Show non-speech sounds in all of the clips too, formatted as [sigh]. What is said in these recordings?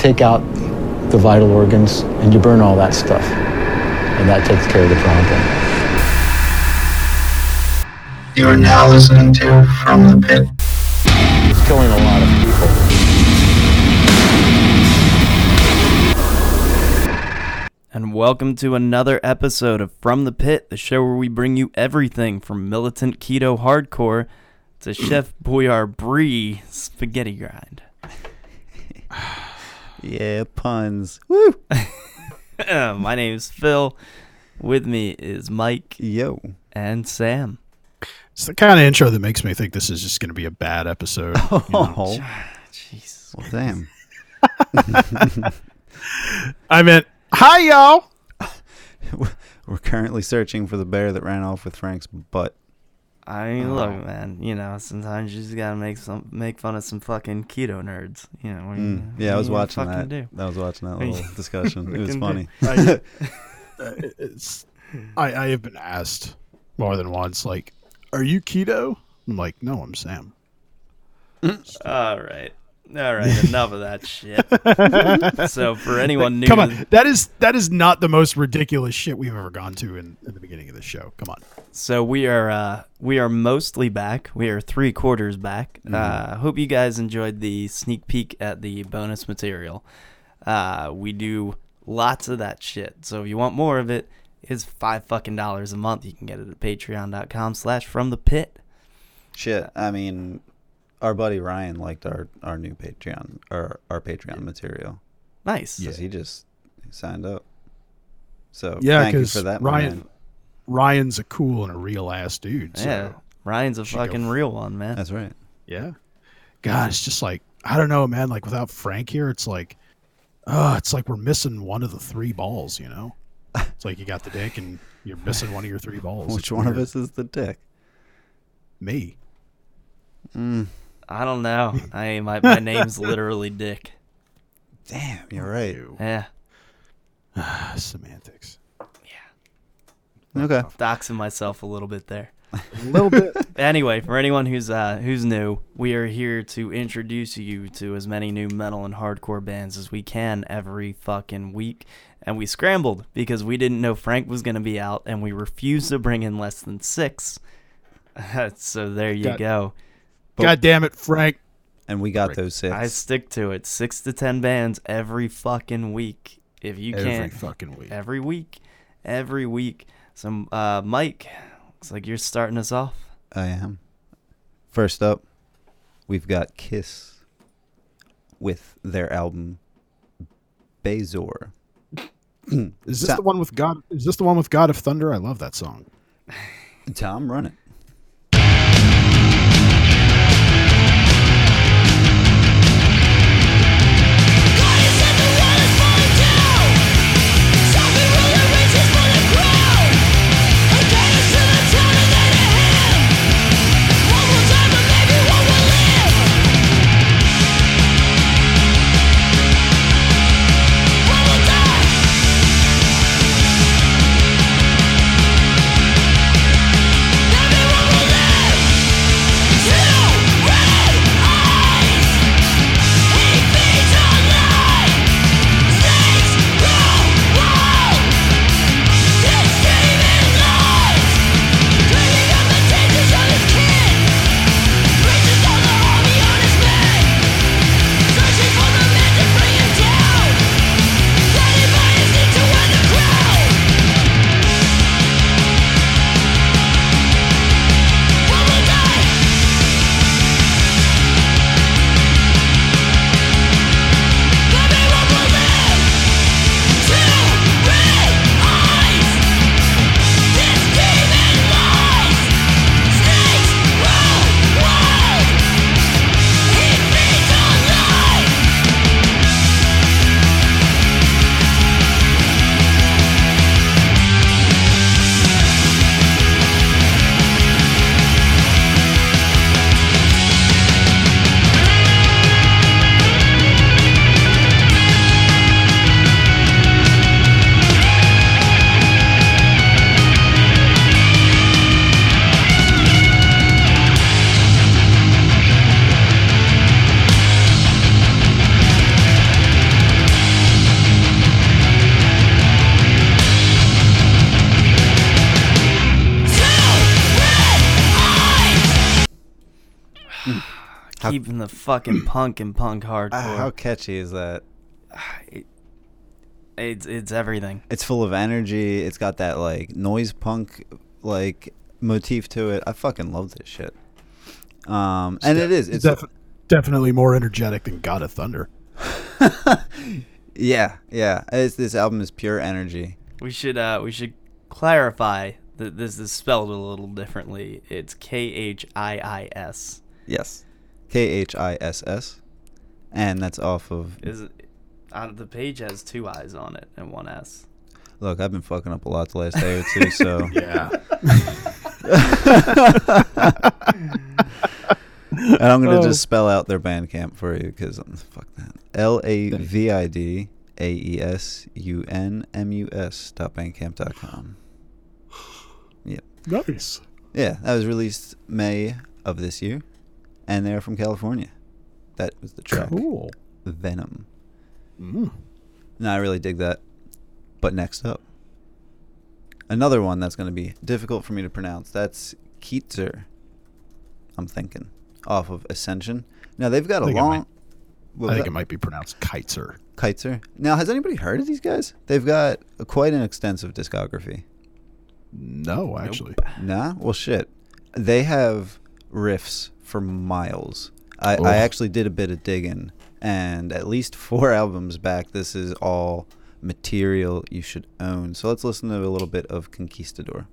take out the vital organs and you burn all that stuff. And that takes care of the problem. You are now listening to From the Pit. It's killing a lot of people. And welcome to another episode of From the Pit, the show where we bring you everything from militant keto hardcore to Chef Boyar Brie spaghetti grind. [laughs] Yeah, puns. Woo! [laughs] My name's Phil. With me is Mike Yo. and Sam. It's the kind of intro that makes me think this is just going to be a bad episode. you oh, know? Oh, ah, Jeez. well, damn. [laughs] I meant, hi, y'all. [laughs] We're currently searching for the bear that ran off with Frank's butt. I mean, look, Oh. man. You know, sometimes you just gotta make some make fun of some fucking keto nerds. You know, what you- Mm, Yeah, I was watching fucking that. Do? I was watching that little [laughs] discussion. It was funny. [laughs] do? [laughs] Uh, it's, I, I have been asked more than once, like, are you keto? I'm like, no, I'm Sam. All right, all right. [laughs] Enough of that shit. so, for anyone new, Come on, that is that is not the most ridiculous shit we've ever gone to in, in the beginning of the show. Come on. So we are uh, we are mostly back. We are three quarters back. Uh, hope you guys enjoyed the sneak peek at the bonus material. Uh, we do lots of that shit. So if you want more of it, it's five fucking dollars a month. You can get it at patreon.com slash from the pit. Shit, I mean, our buddy Ryan liked our, our new Patreon, or our Patreon material. Nice. Because he just signed up. So, Yeah, thank you 'cause for that, Ryan- man. Ryan's a cool and a real ass dude. So, Yeah. Ryan's a Should go fucking real one, man. That's right. Yeah. God, it's just like I don't know, man. Like without Frank here, it's like, oh, it's like we're missing one of the three balls. You know, it's like you got the dick and you're missing one of your three balls. [laughs] Which It's one of us is the dick? Me. Mm, I don't know. [laughs] I my, my name's literally Dick. damn, you're right. Ew. Yeah. Ah, [sighs] Semantics. Yeah. Okay. Doxing myself a little bit there. [laughs] A little bit. [laughs] Anyway, for anyone who's uh, who's new, we are here to introduce you to as many new metal and hardcore bands as we can every fucking week. And we scrambled because we didn't know Frank was going to be out, and we refused to bring in less than six. so there you God- go. God damn it, Frank. And we got Rick, those six. I stick to it. Six to ten bands every fucking week. If you Every can't, fucking week. every week, every week. So, uh, Mike, looks like you're starting us off. I am. First up, we've got Kiss with their album Bezor. Is this Sa- the one with God? Is this the one with God of Thunder? I love that song. Tom, run it. Fucking [clears throat] punk and punk hardcore. Ah, how catchy is that? [sighs] it's it's everything. It's full of energy. It's got that like noise punk like motif to it. I fucking love this shit. Um, and it is. It's Def- definitely more energetic than God of Thunder. [laughs] yeah, yeah. It's, this album is pure energy. We should uh we should clarify that this is spelled a little differently. It's K H I I S. Yes, K H I S S, and that's off of. Is it? On the page has two eyes on it and one S. Look, I've been fucking up a lot the last day or two, so [laughs] Yeah. [laughs] and I'm gonna Oh. just spell out their Bandcamp for you because um, fuck that. L A V I D A E S U N M U S dot bandcamp dot com. Yep. Nice. Yeah, that was released May of this year, and they're from California. That was the track Cool. Venom. Mm. No, I really dig that. But next up, another one that's going to be difficult for me to pronounce. That's Keetzer. I'm thinking off of Ascension. Now they've got a I think it long. I think that? it might be pronounced Kiteser. Kitezer. Now, has anybody heard of these guys? They've got a, quite an extensive discography. No, actually. Nah, well, shit. They have riffs for miles. I. I actually did a bit of digging, and at least four [laughs] albums back, this is all material you should own. So let's listen to a little bit of Conquistador.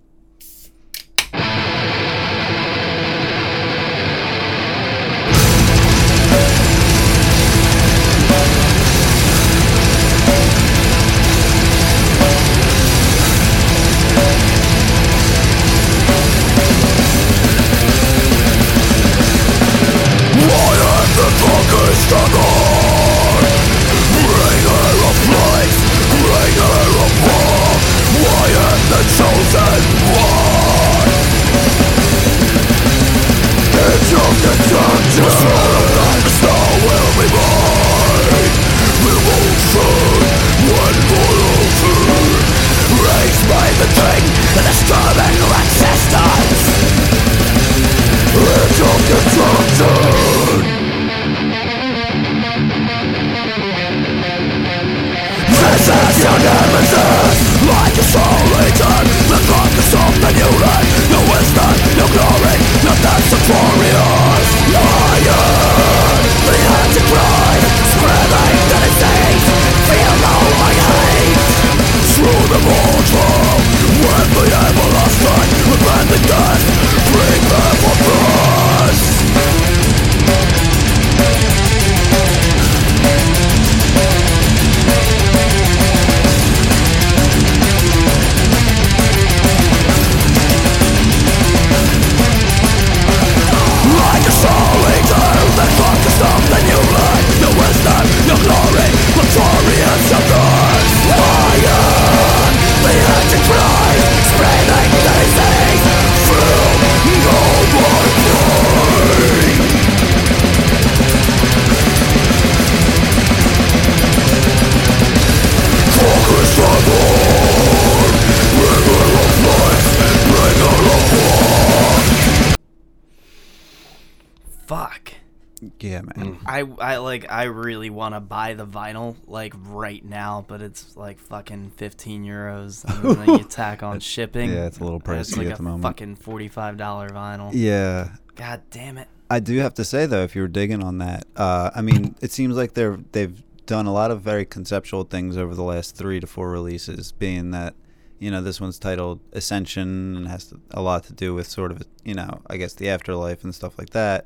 Like I really want to buy the vinyl like right now, but it's like fucking fifteen euros. And then you [laughs] tack on shipping. yeah, it's a little and It's pricey like at a the moment. fucking forty five dollar vinyl. Yeah, God damn it. I do have to say though, if you were digging on that, uh, I mean, it seems like they're they've done a lot of very conceptual things over the last three to four releases. Being that, you know, this one's titled Ascension and has to, a lot to do with sort of, you know, I guess the afterlife and stuff like that.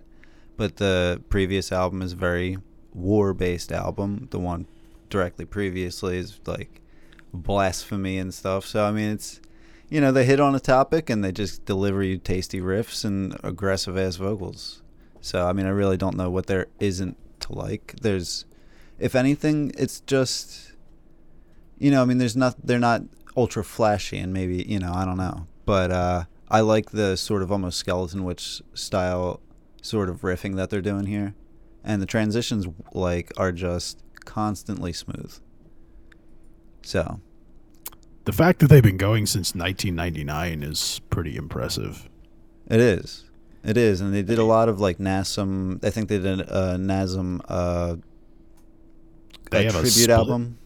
But the previous album is a very war-based album. The one directly previously is like blasphemy and stuff. So I mean, it's you know they hit on a topic and they just deliver you tasty riffs and aggressive ass vocals. So I mean, I really don't know what there isn't to like. There's, if anything, it's just, you know, I mean, there's not they're not ultra flashy and maybe you know I don't know, but uh, I like the sort of almost Skeletonwitch style sort of riffing that they're doing here, and the transitions like are just constantly smooth. So The fact that they've been going since 1999 is pretty impressive. It is. It is, and they did a lot of like Nasum. I think they did a Nasum uh, They a a tribute split. album.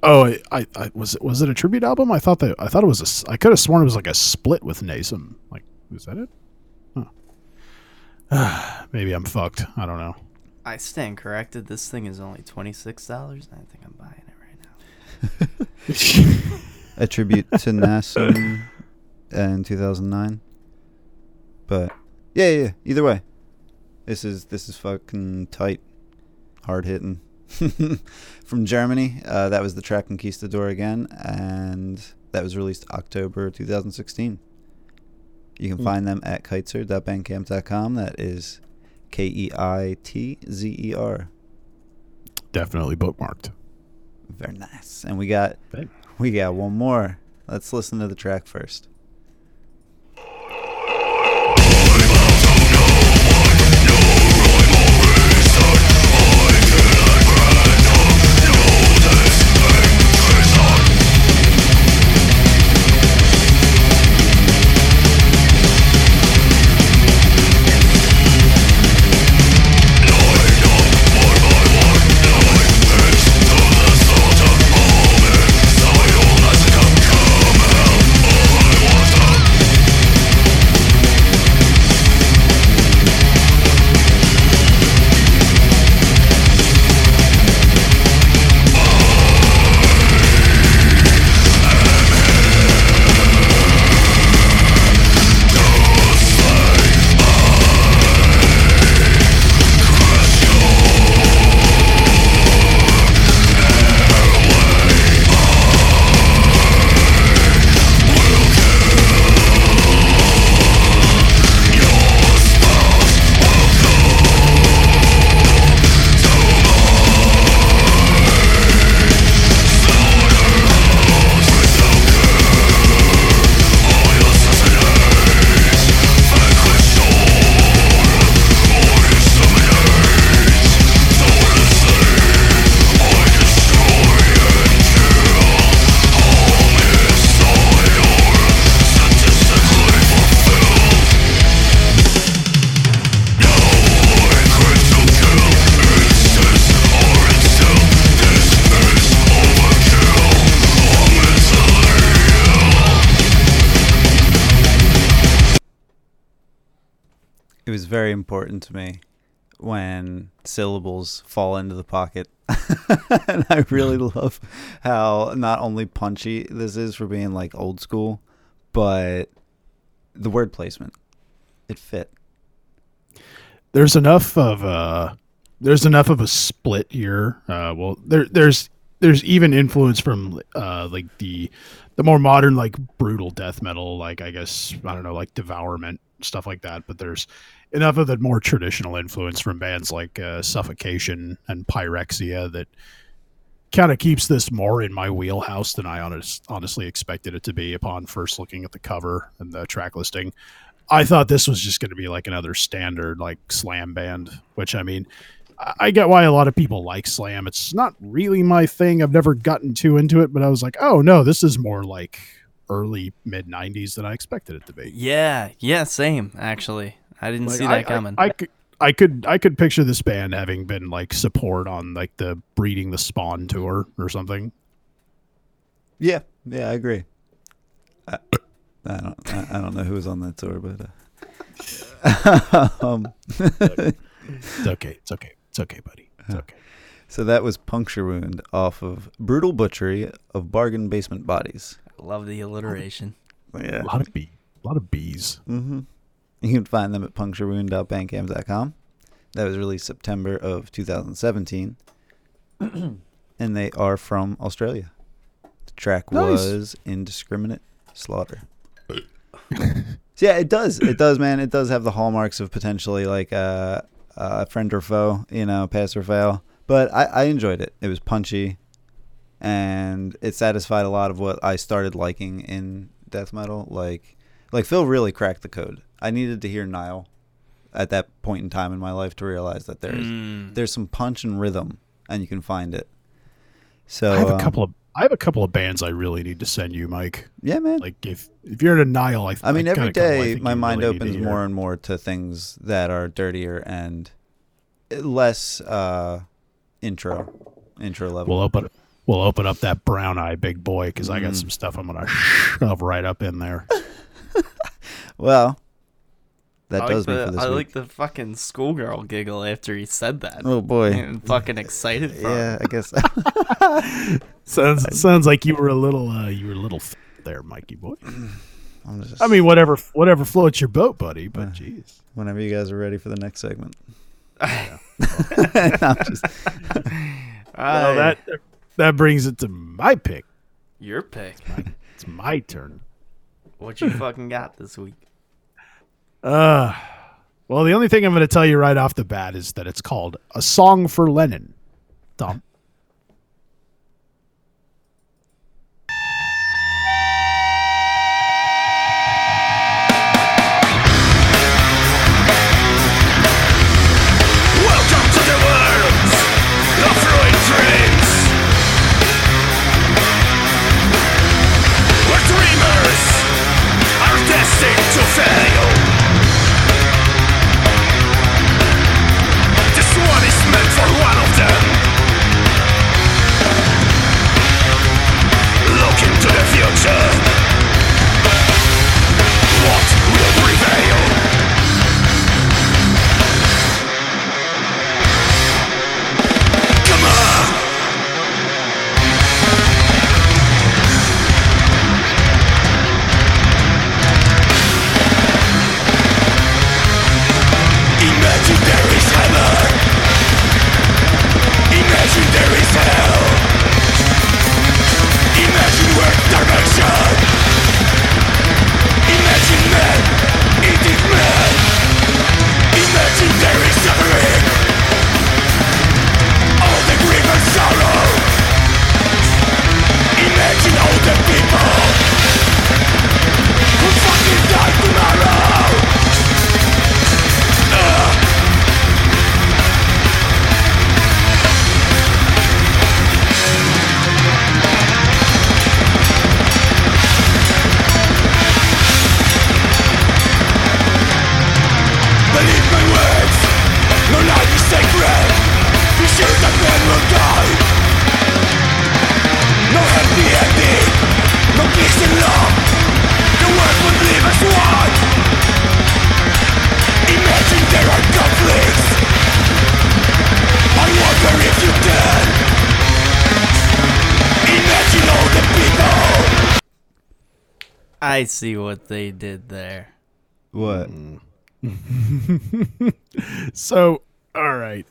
Oh, I, I, I was it was it a tribute album? I thought that I thought it was a. I could have sworn it was like a split with Nasum. Like, was that it? Huh. [sighs] Maybe I'm fucked. I don't know. I stand corrected. This thing is only twenty six dollars. I think I'm buying it right now. [laughs] a tribute to Nasum in 2009. But yeah, yeah, yeah. Either way, this is this is fucking tight, hard hitting. [laughs] From Germany, uh, that was the track Conquistador again, and that was released October 2016. You can mm. find them at keitzer.bandcamp.com. That is K E I T Z E R. Definitely bookmarked. Very nice. And we got Babe. we got one more. Let's listen to the track first. Very important to me when syllables fall into the pocket. [laughs] and I really love how not only punchy this is for being like old school, but the word placement. It fit. there's enough of a there's enough of a split here. Uh, well, there there's there's even influence from uh, like the the more modern like brutal death metal, like I guess I don't know, like Devourment stuff like that. But there's enough of the more traditional influence from bands like uh, Suffocation and Pyrexia that kind of keeps this more in my wheelhouse than I honest, honestly expected it to be upon first looking at the cover and the track listing. I thought this was just going to be like another standard like slam band, which I mean, I- get why a lot of people like slam. It's not really my thing. I've never gotten too into it, but I was like, oh no, this is more like early mid '90s than I expected it to be. Yeah, yeah, same. Actually, I didn't Like, see I- that coming. I, I could. I could I could picture this band having been like support on like the breeding the spawn tour or something. Yeah, yeah, I agree. I, I don't, I, I don't know who was on that tour, but uh, [laughs] um, It's okay. It's okay. It's okay, buddy. It's okay. so that was Puncture Wound off of Brutal Butchery of Bargain Basement Bodies. I Love the alliteration. A Yeah. lot of bee, a lot of bees. Mm-hmm. You can find them at puncturewound.bandcamp.com. That was released September of 2017. [clears throat] and they are from Australia. The track Nice. was Indiscriminate Slaughter. So, yeah, it does. It does, man. It does have the hallmarks of potentially like a, a friend or foe, you know, pass or fail. But I, I enjoyed it. It was punchy, and it satisfied a lot of what I started liking in death metal. Like, like Phil really cracked the code. I needed to hear Nile at that point in time in my life to realize that there's Mm. there's some punch and rhythm, and you can find it. So I have a um, couple of I have a couple of bands I really need to send you, Mike. Yeah, man. Like if if you're in denial, I. I mean, got every couple I day think my mind really opens more and more to things that are dirtier and less uh, intro, intro level. We'll open we'll open up that brown eye big boy because I got Mm. some stuff I'm gonna shove right up in there. [laughs] [laughs] Well, that I like does the, me for this I week. like the fucking schoolgirl giggle after he said that. oh boy. I'm fucking excited for Yeah, I guess. [laughs] [laughs] sounds sounds like you were a little uh, you were a little f- there, Mikey boy. [clears throat] I'm just, I mean, whatever whatever floats your boat, buddy. But jeez. whenever you guys are ready for the next segment. I'm just- Well, that that brings it to my pick. your pick. It's my turn. What you fucking got this week? [laughs] Uh, well, the only thing I'm going to tell you right off the bat is that it's called "A Song for Lennon." Tom. I see what they did there. what? [laughs] So, all right.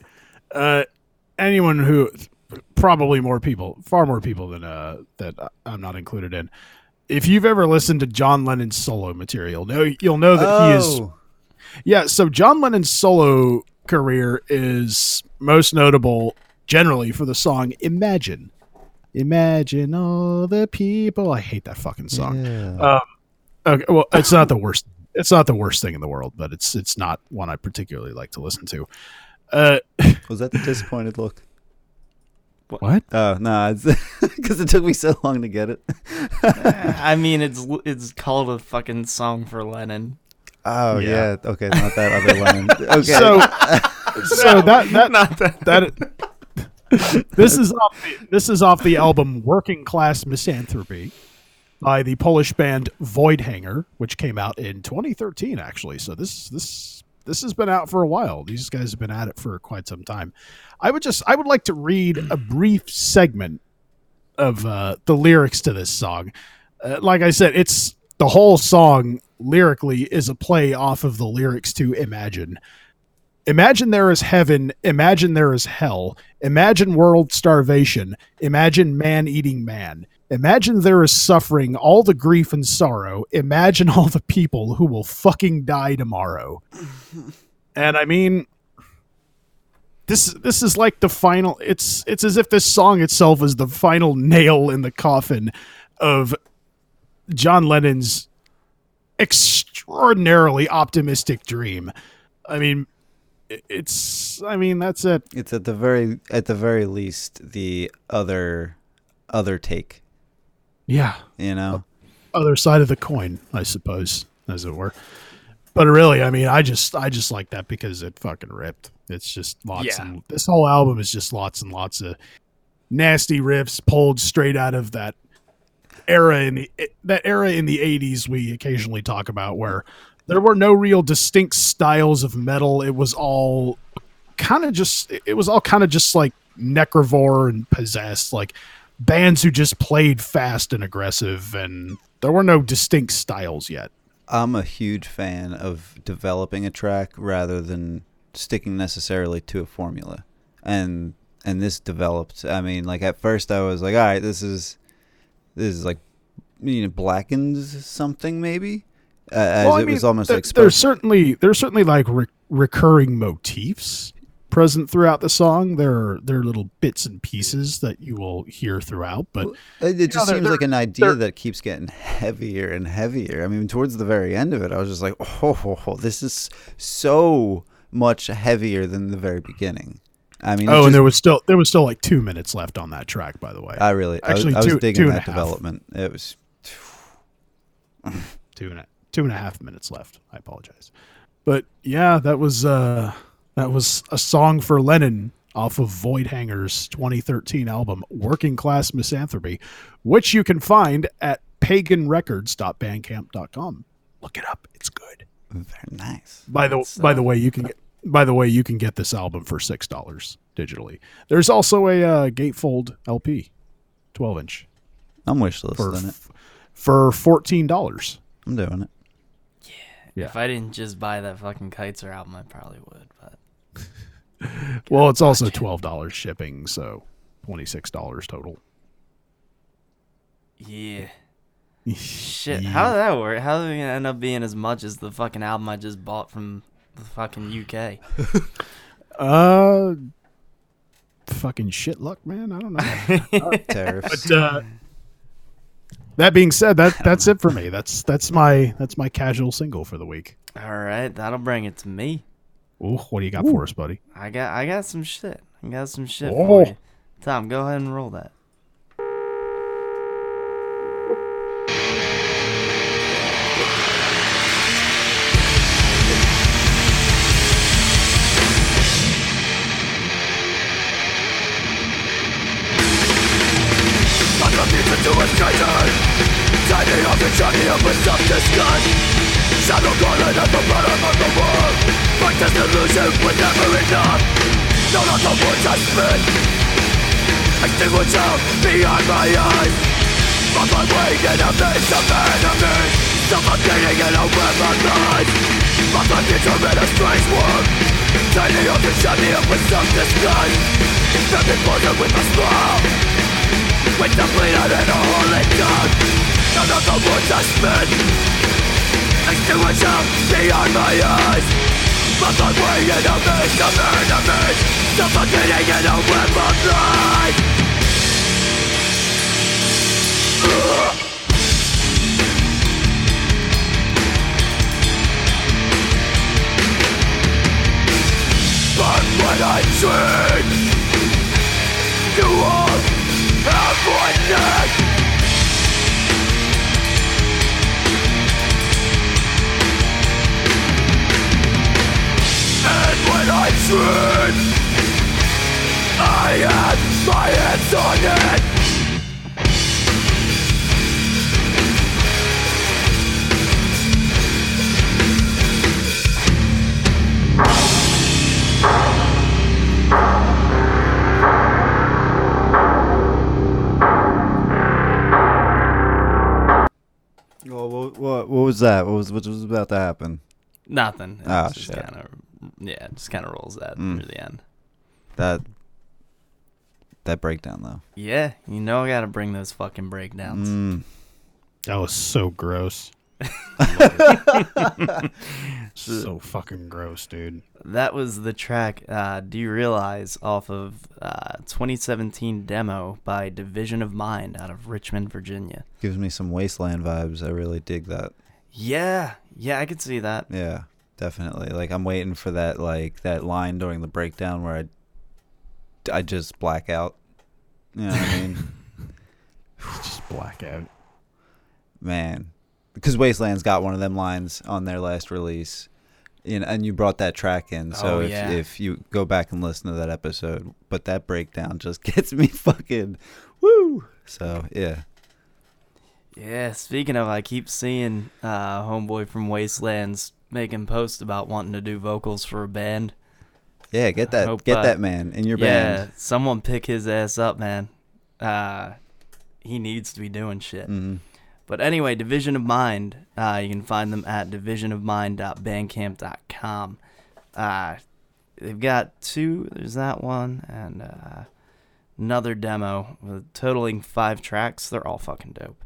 Uh, anyone who probably more people, far more people than uh that I'm not included in. If you've ever listened to John Lennon's solo material, no, you'll know that he is Oh, Yeah, so John Lennon's solo career is most notable generally for the song Imagine. Imagine all the people. I hate that fucking song. yeah. Okay, well, [laughs] it's not the worst. It's not the worst thing in the world, but it's it's not one I particularly like to listen to. Uh, [laughs] Was that the disappointed look? what? Oh no, it's [laughs] because it took me so long to get it. I mean, it's it's called a fucking song for Lennon. Oh Yeah. yeah, okay, not that other Lennon. Okay, So, so that that Not that. that this is off the, this is off the album Working Class Misanthropy by the Polish band Voidhanger, which came out in 2013 actually. So this this this has been out for a while. These guys have been at it for quite some time. I would just I would like to read a brief segment of uh, the lyrics to this song. Uh, like I said, it's the whole song lyrically is a play off of the lyrics to Imagine. Imagine there is heaven. Imagine there is hell. Imagine world starvation. Imagine man eating man. Imagine there is suffering, all the grief and sorrow. Imagine [laughs] all the people who will fucking die tomorrow. and I mean, this this is like the final. It's it's as if this song itself is the final nail in the coffin of John Lennon's extraordinarily optimistic dream. I mean, it's. I mean, that's it. it's at the very at the very least the other other take. Yeah, You know, other side of the coin, I suppose, as it were. But really, I mean, I just I just like that because it fucking ripped. It's just lots Yeah. and this whole album is just lots and lots of nasty riffs pulled straight out of that era in the that era in the 80s we occasionally talk about where there were no real distinct styles of metal. It was all kind of just it was all kind of just like necrovore and possessed like bands who just played fast and aggressive and there were no distinct styles yet I'm a huge fan of developing a track rather than sticking necessarily to a formula. And and this developed. I mean, like at first I was like, all right, this is this is like you know blackens something maybe. Uh, as Well, I it mean, was almost th- like there's certainly there's certainly like re- recurring motifs present throughout the song there are there are little bits and pieces that you will hear throughout but It, it just they're- seems like they're- an idea that keeps getting heavier and heavier. I mean, towards the very end of it, I was just like, oh, ho, ho, this is so much heavier than the very beginning. I mean, oh and there was still there was still like two minutes left on that track by the way I really, Actually, I was, I was digging two that development. It was, two and a, two and a half minutes left. I apologize, but yeah, that was uh that was a song for Lennon off of Voidhanger's 2013 album Working Class Misanthropy, which you can find at paganrecords.bandcamp.com. Look it up; it's good. very nice. By the That's, by the uh, way, you can get by the way you can get this album for six dollars digitally. There's also a uh, gatefold LP, 12 inch I'm wish for listing it. for fourteen dollars. I'm doing it. Yeah. yeah. If I didn't just buy that fucking Keitzer album, I probably would. But [laughs] Well, it's also twelve dollars shipping, so twenty six dollars total. yeah, shit. [laughs] How did that work? How did it end up being as much as the fucking album I just bought from the fucking UK? [laughs] Uh, fucking shit luck, man. I don't know. Tariffs. but uh, that being said, that that's it for me. That's that's my that's my casual single for the week. All right, that'll bring it to me. Ooh, what do you got for us, buddy? I got I got some shit. I got some shit Oh. for you. Tom, go ahead and roll that. I'm committed to a stranger Tiny of the journey of a self-disgust Shadow calling at the bottom of the world But this illusion was never enough. No longer words I spit Extinguish out behind my eyes. From my way in a face of enemy Suffocating in a web of lies. But my future in a strange world. Tiny of the journey of a self-disgust Filled it with a smile. With the bleeder and a in dark. None of the words I spit Extinguish out beyond my eyes But the way in a mist of enemies Suffocating in a web of light But when I dream You one neck And when I dream I had my hands on it Well, what, what, what was that? What was what was about to happen? Nothing. It Oh, ah, just shit. kind of yeah, just kind of rolls that Mm. near the end. That that breakdown though. Yeah, you know I gotta bring those fucking breakdowns. Mm. That was so gross. [laughs] so fucking gross, dude. That was the track. Uh, Do you realize off of uh, 2017 demo by Division of Mind out of Richmond, Virginia? Gives me some wasteland vibes. I really dig that. Yeah, yeah, I could see that. Yeah, definitely. Like I'm waiting for that like that line during the breakdown where I I just black out. You know what I mean? [laughs] just black out. man because wasteland's got one of them lines on their last release you know, and you brought that track in so Oh, if, yeah. if you go back and listen to that episode but that breakdown just [laughs] gets me fucking woo so yeah Yeah, speaking of, I keep seeing uh, homeboy from Wastelands making posts about wanting to do vocals for a band. yeah get that hope, get uh, that man in your yeah, band someone pick his ass up, man. Uh, he needs to be doing shit. hmm But anyway, Division of Mind, uh, you can find them at divisionofmind.bandcamp.com. Uh, they've got two. There's that one and uh, another demo totaling five tracks. They're all fucking dope.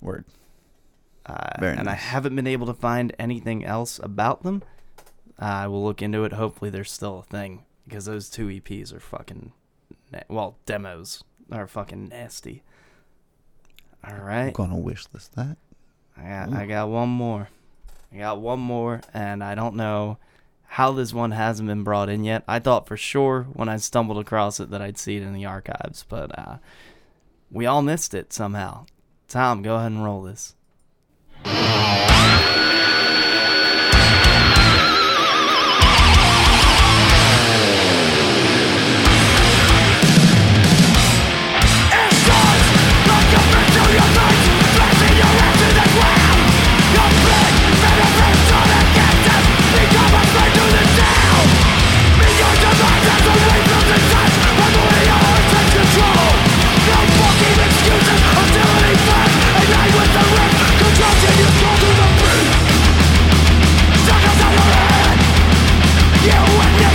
word Uh, and I haven't been able to find anything else about them. Uh, I will look into it. Hopefully, they're still a thing because those two EPs are fucking, na- well, demos are fucking nasty. All right. i'm gonna wish list that I got, I got one more. I got one more, and I don't know how this one hasn't been brought in yet. I thought for sure when I stumbled across it that I'd see it in the archives, but uh, we all missed it somehow. Tom, go ahead and roll this. Yeah. [laughs] Yeah,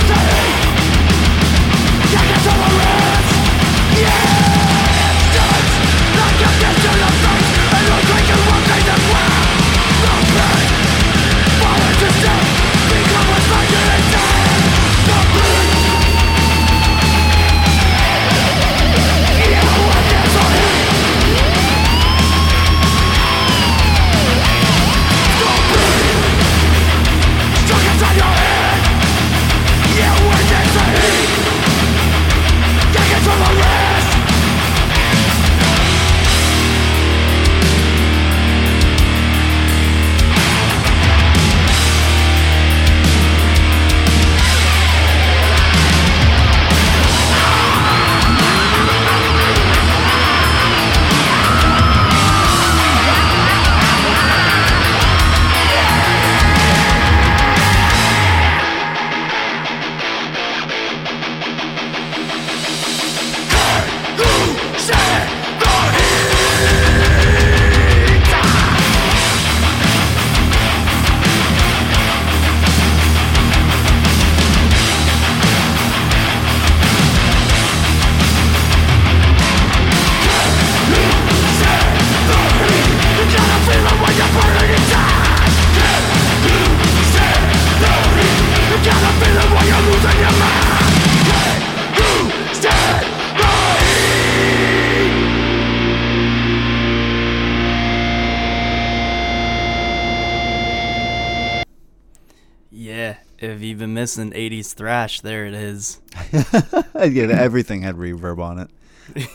thrash, there it is. [laughs] yeah everything had reverb on it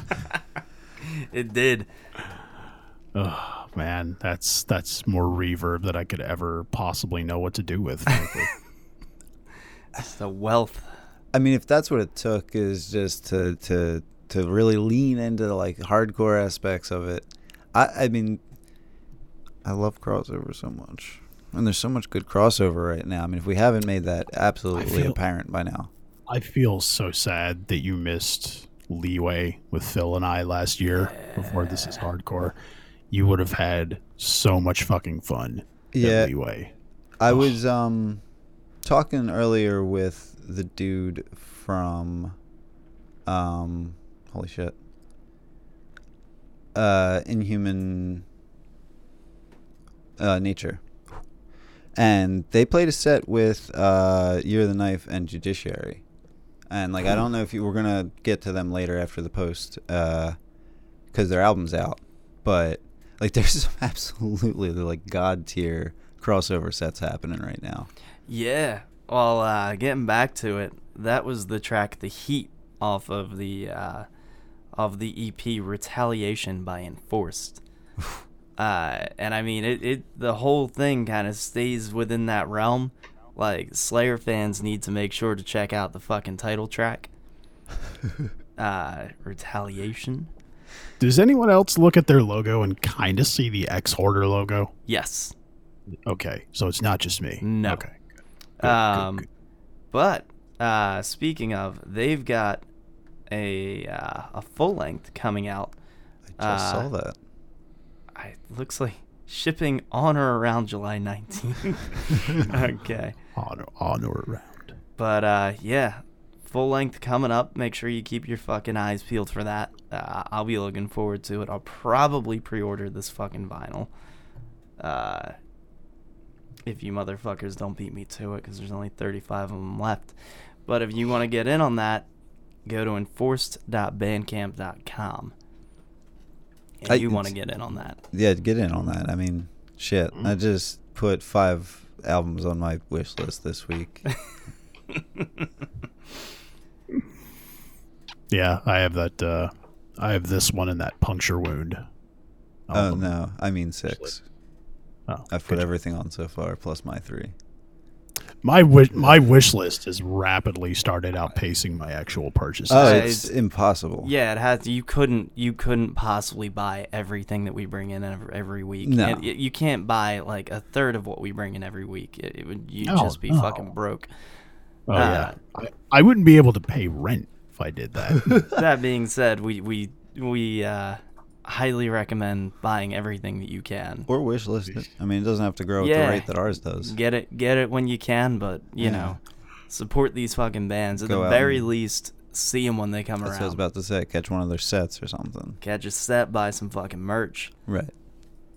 [laughs] It did. Oh man, that's that's more reverb that I could ever possibly know what to do with. Frankly. It's [laughs] the wealth. I mean, if that's what it took, is just to to to really lean into like hardcore aspects of it. I I mean, I love crossover so much, and there's so much good crossover right now. I mean, if we haven't made that absolutely feel- apparent by now, I feel so sad that you missed Leeway with Phil and I last year before this is hardcore. You would have had so much fucking fun. Yeah. Leeway. I was um talking earlier with the dude from um holy shit uh Inhuman uh Nature. And they played a set with uh Year of the Knife and Judiciary. And like I don't know if you were going to get to them later after the post uh cuz their album's out, but like [laughs] there's some absolutely like god tier crossover sets happening right now. Yeah. Well, uh, getting back to it, that was the track "The Heat" off of the uh, of the EP Retaliation by Enforced. [sighs] [laughs] uh, and I mean, it, it the whole thing kind of stays within that realm. Like, Slayer fans need to make sure to check out the fucking title track. [laughs] uh, Retaliation. Does anyone else look at their logo and kind of see the Exhorder logo? Yes. Okay, so it's not just me. No. Okay. good, um, good. but uh, speaking of, they've got a uh, a full length coming out. I just Uh, saw that. Looks like shipping on or around July 19th. [laughs] okay, On, on or around. but uh, yeah, full length coming up. Make sure you keep your fucking eyes peeled for that. Uh, I'll be looking forward to it. I'll probably pre-order this fucking vinyl. Uh, if you motherfuckers don't beat me to it, because there's only 35 of them left. But if you want to get in on that, go to enforced.bandcamp.com. And I- you want to get in on that. Yeah, get in on that. I mean, shit. Mm-hmm. I just put five albums on my wish list this week. [laughs] Yeah, I have that. Uh, I have this one and that puncture wound. oh no, I mean six. Oh, I've put everything on so far, plus my three. My wish, my wish list has rapidly started outpacing my actual purchases. Oh, Uh, it's it's- impossible. Yeah, it has. You couldn't. You couldn't possibly buy everything that we bring in every, every week. No. And y- you can't buy like a third of what we bring in every week. It, it would you'd No, just be no. fucking broke. Oh, uh, yeah, I, I wouldn't be able to pay rent if I did that. [laughs] that being said, we we we uh, highly recommend buying everything that you can. Or wish list it. I mean, it doesn't have to grow at the rate that ours does. Get it, get it when you can, but you Yeah. know, support these fucking bands. At Go the very least, see them when they come That's what I was about to say. Catch one of their sets or something. Catch a set, buy some fucking merch. Right.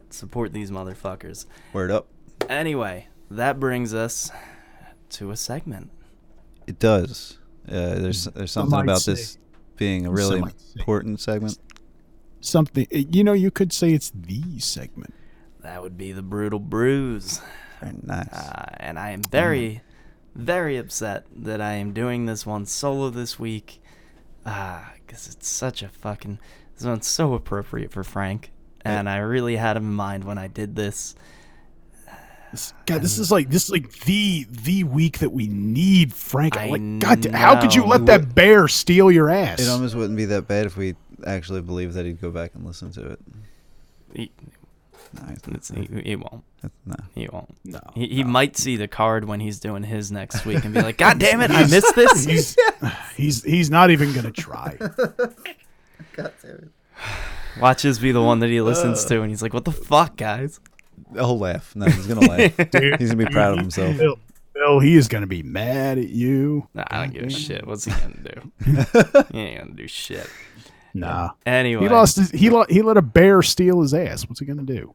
Support these motherfuckers. Word up. Anyway, that brings us to a segment. It does. Uh, there's there's something about say. this being a really important segment. Something you know, you could say it's the segment. That would be the brutal bruise. Very nice. Uh, and I am very, very upset that I am doing this one solo this week. Ah, because it's such a fucking. This one's so appropriate for Frank. And I really had him in mind when I did this. This, God, this is like this is like the the week that we need Frank. I like, God, da- how could you know. let that bear steal your ass? it almost wouldn't be that bad if we actually believe that he'd go back and listen to it. He, No, it's, he, he won't. no. He won't. no, He, he might see the card when he's doing his next week and be like, God [laughs] damn it, I missed this. [laughs] he's [sighs] he's he's not even gonna try. [laughs] God damn it. Watch his be the one that he listens uh. to, and he's like, "What the fuck, guys?" He'll laugh. No, he's gonna laugh. Dude, He's gonna be proud of himself. Bill, Bill, he is gonna be mad at you. Nah, I don't give a mm-hmm. shit. What's he gonna do? he ain't gonna do shit. Nah, Anyway, he lost. His, he lo- he let a bear steal his ass. What's he gonna do?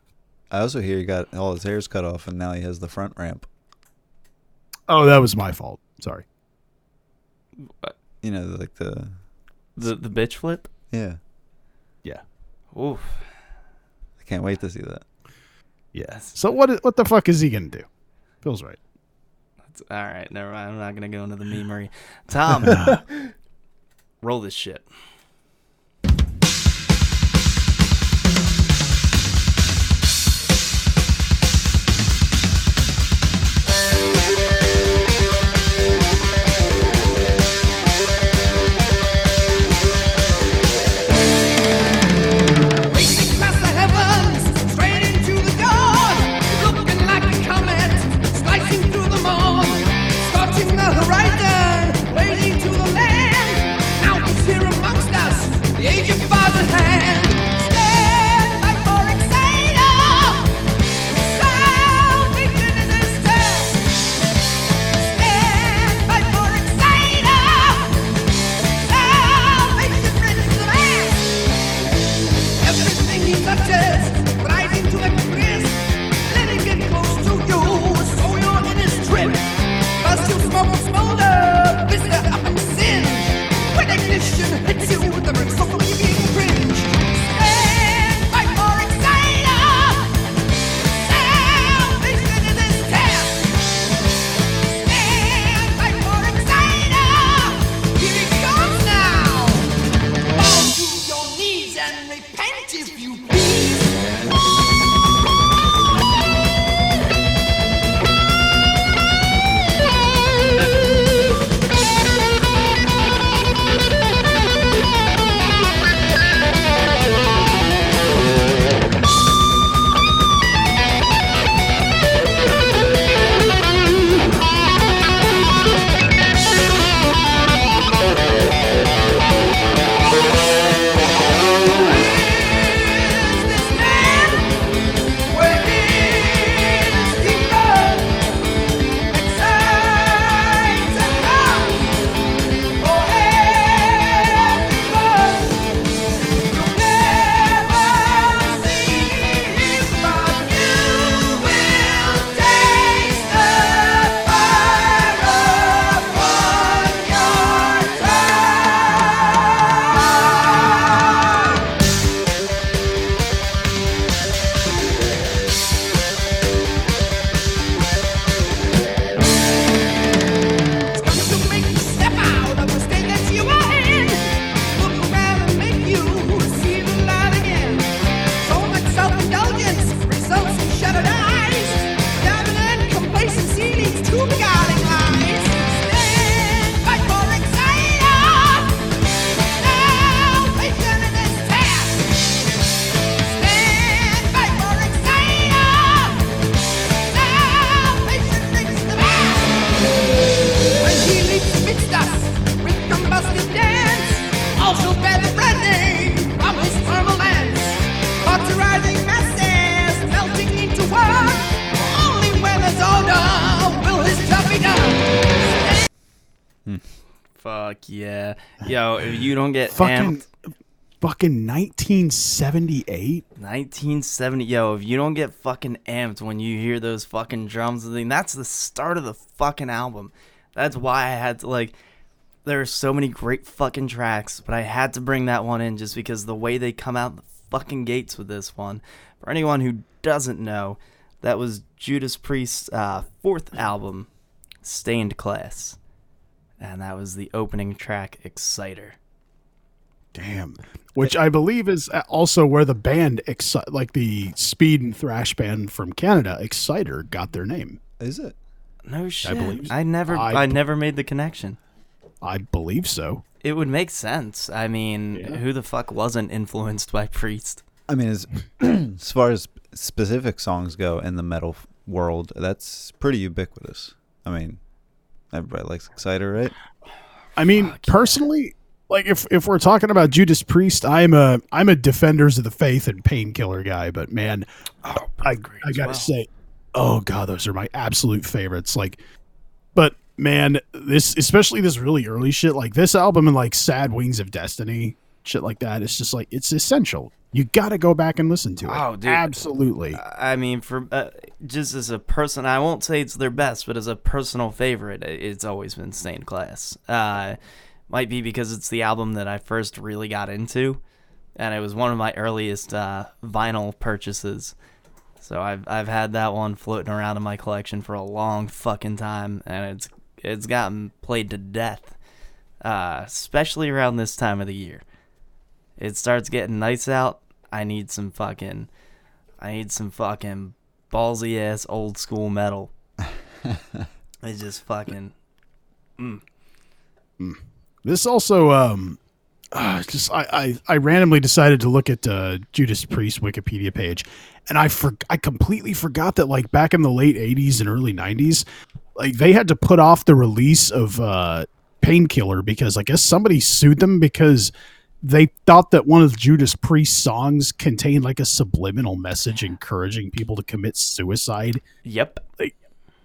I also hear he got all his hairs cut off, and now he has the front ramp. Oh, that was my fault. Sorry. You know, like the the the bitch flip. yeah. Yeah. Oof. I can't wait to see that. Yeah. So what? What the fuck is he gonna do? Bill's right. That's, all right, never mind. I'm not gonna go into the memery. Tom, [laughs] roll this shit. Fucking, amped, fucking 1978. 1970. Yo, if you don't get fucking amped when you hear those fucking drums, and think that's the start of the fucking album. That's why I had to like. There are so many great fucking tracks, but I had to bring that one in just because the way they come out the fucking gates with this one. For anyone who doesn't know, that was Judas Priest's uh, fourth album, Stained Class, and that was the opening track, Exciter. Damn. Which I believe is uh, also where the band, Exci- like the speed and thrash band from Canada, Exciter, got their name. Is it? No shit. I, believe- I never, I I, b- never made the connection. I believe so. It would make sense. I mean, who the fuck wasn't influenced by Priest? I mean, as [clears throat] as far as specific songs go in the metal world, that's pretty ubiquitous. I mean, everybody likes Exciter, right? I mean, personally, like if if we're talking about Judas Priest, I'm a I'm a defenders of the faith and painkiller guy, but man, I I gotta say, oh god, those are my absolute favorites. Like, but man, this especially this really early shit, like this album and like Sad Wings of Destiny, shit like that. It's just like it's essential. You got to go back and listen to it. Oh, dude. absolutely. I mean, for uh, just as a person, I won't say it's their best, but as a personal favorite, it's always been Stained Glass. Uh, might be because it's the album that I first really got into, and it was one of my earliest uh, vinyl purchases. So I've I've had that one floating around in my collection for a long fucking time, and it's it's gotten played to death, uh, especially around this time of the year. It starts getting nice out. I need some fucking, I need some fucking ballsy ass old school metal. [laughs] it's just fucking. This also, um, uh, just I, I I randomly decided to look at uh, Judas Priest Wikipedia page, and I for I completely forgot that like back in the late '80s and early '90s, like they had to put off the release of uh, Painkiller because I guess somebody sued them because they thought that one of Judas Priest's songs contained like a subliminal message encouraging people to commit suicide Yep.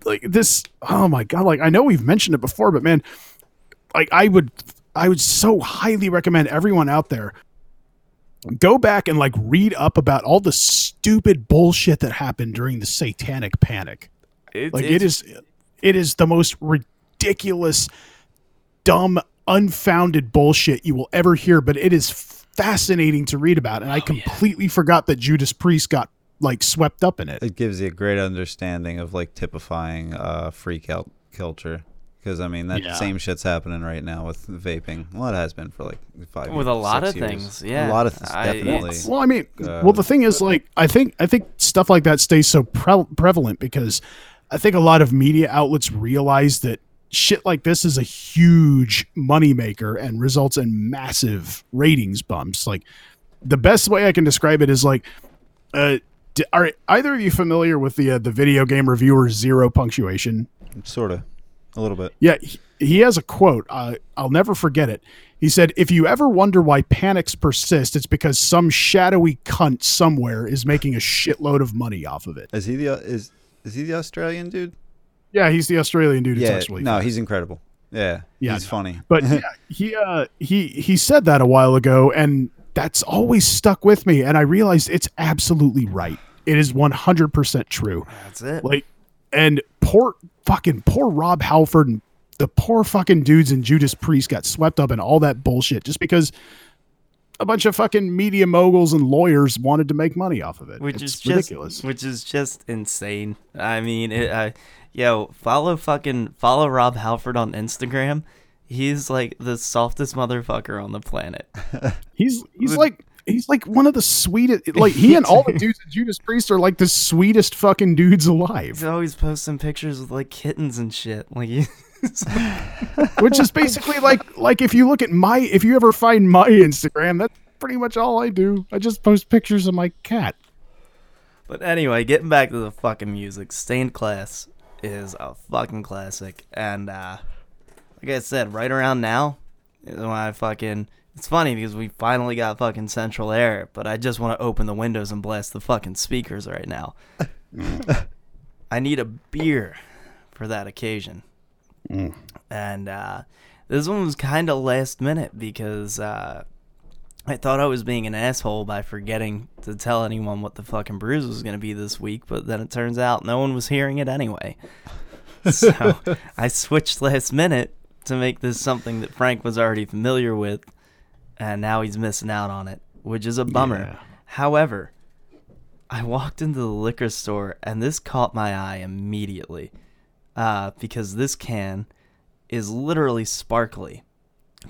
like this oh my god like i know we've mentioned it before but man like i would i would so highly recommend everyone out there go back and like read up about all the stupid bullshit that happened during the satanic panic. It's, like it's, it is it is the most ridiculous dumb unfounded bullshit you will ever hear but it is fascinating to read about and Oh, i completely forgot that judas priest got like swept up in it. It gives you a great understanding of like typifying uh, freak out culture. Because I mean, that Yeah. same shit's happening right now with vaping. Well, it has been for like five. With a lot six of years. things, yeah. a lot of th- I- definitely. it's- Well, I mean, Uh, well, the thing is, like, I think I think stuff like that stays so pre- prevalent because I think a lot of media outlets realize that shit like this is a huge moneymaker and results in massive ratings bumps. Like, the best way I can describe it is like, uh, d- are either of you familiar with the uh, the video game reviewer Zero Punctuation? Sort of, a little bit. Yeah, he, he has a quote. Uh, I'll never forget it. He said, "If you ever wonder why panics persist, it's because some shadowy cunt somewhere is making a shitload of money off of it." Is he the is is he the Australian dude? Yeah, he's the Australian dude. yeah. talks No, he's incredible. Yeah. Yeah, He's no. funny. But [laughs] yeah, he uh, he he said that a while ago, and that's always stuck with me. And I realized it's absolutely right. It is one hundred percent true. that's it. Like, and poor fucking poor Rob Halford and the poor fucking dudes in Judas Priest got swept up in all that bullshit just because a bunch of fucking media moguls and lawyers wanted to make money off of it. which It's is just ridiculous. which is just insane. I mean, it, I, yo, follow fucking follow Rob Halford on Instagram. He's like the softest motherfucker on the planet. [laughs] He's he's like he's like one of the sweetest. Like he [laughs] and all the dudes in Judas Priest are like the sweetest fucking dudes alive. He's alive. always posting pictures with like kittens and shit. Like, he- [laughs] Which is basically like like if you look at my if you ever find my Instagram, that's pretty much all I do. I just post pictures of my cat. but anyway, getting back to the fucking music, Stained Class is a fucking classic, and uh, like I said, right around now is when I fucking. It's funny because we finally got fucking central air, but I just want to open the windows and blast the fucking speakers right now. [laughs] I need a beer for that occasion. And uh, this one was kind of last minute because uh, I thought I was being an asshole by forgetting to tell anyone what the fucking bruise was going to be this week, but then it turns out no one was hearing it anyway. [laughs] So I switched last minute to make this something that Frank was already familiar with, and now he's missing out on it, which is a bummer. Yeah. However, I walked into the liquor store and this caught my eye immediately uh, because this can is literally sparkly.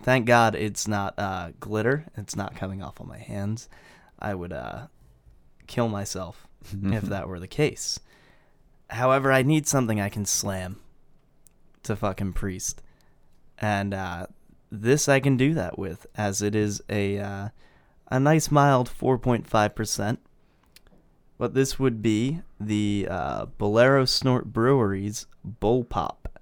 Thank God it's not uh, glitter. It's not coming off on my hands. I would uh, kill myself [laughs] if that were the case. However, I need something I can slam to fucking priest, and uh, this I can do that with, as it is a uh, a nice mild 4.5 percent. But this would be the uh, Bolero Snort Brewery's Bull Pop.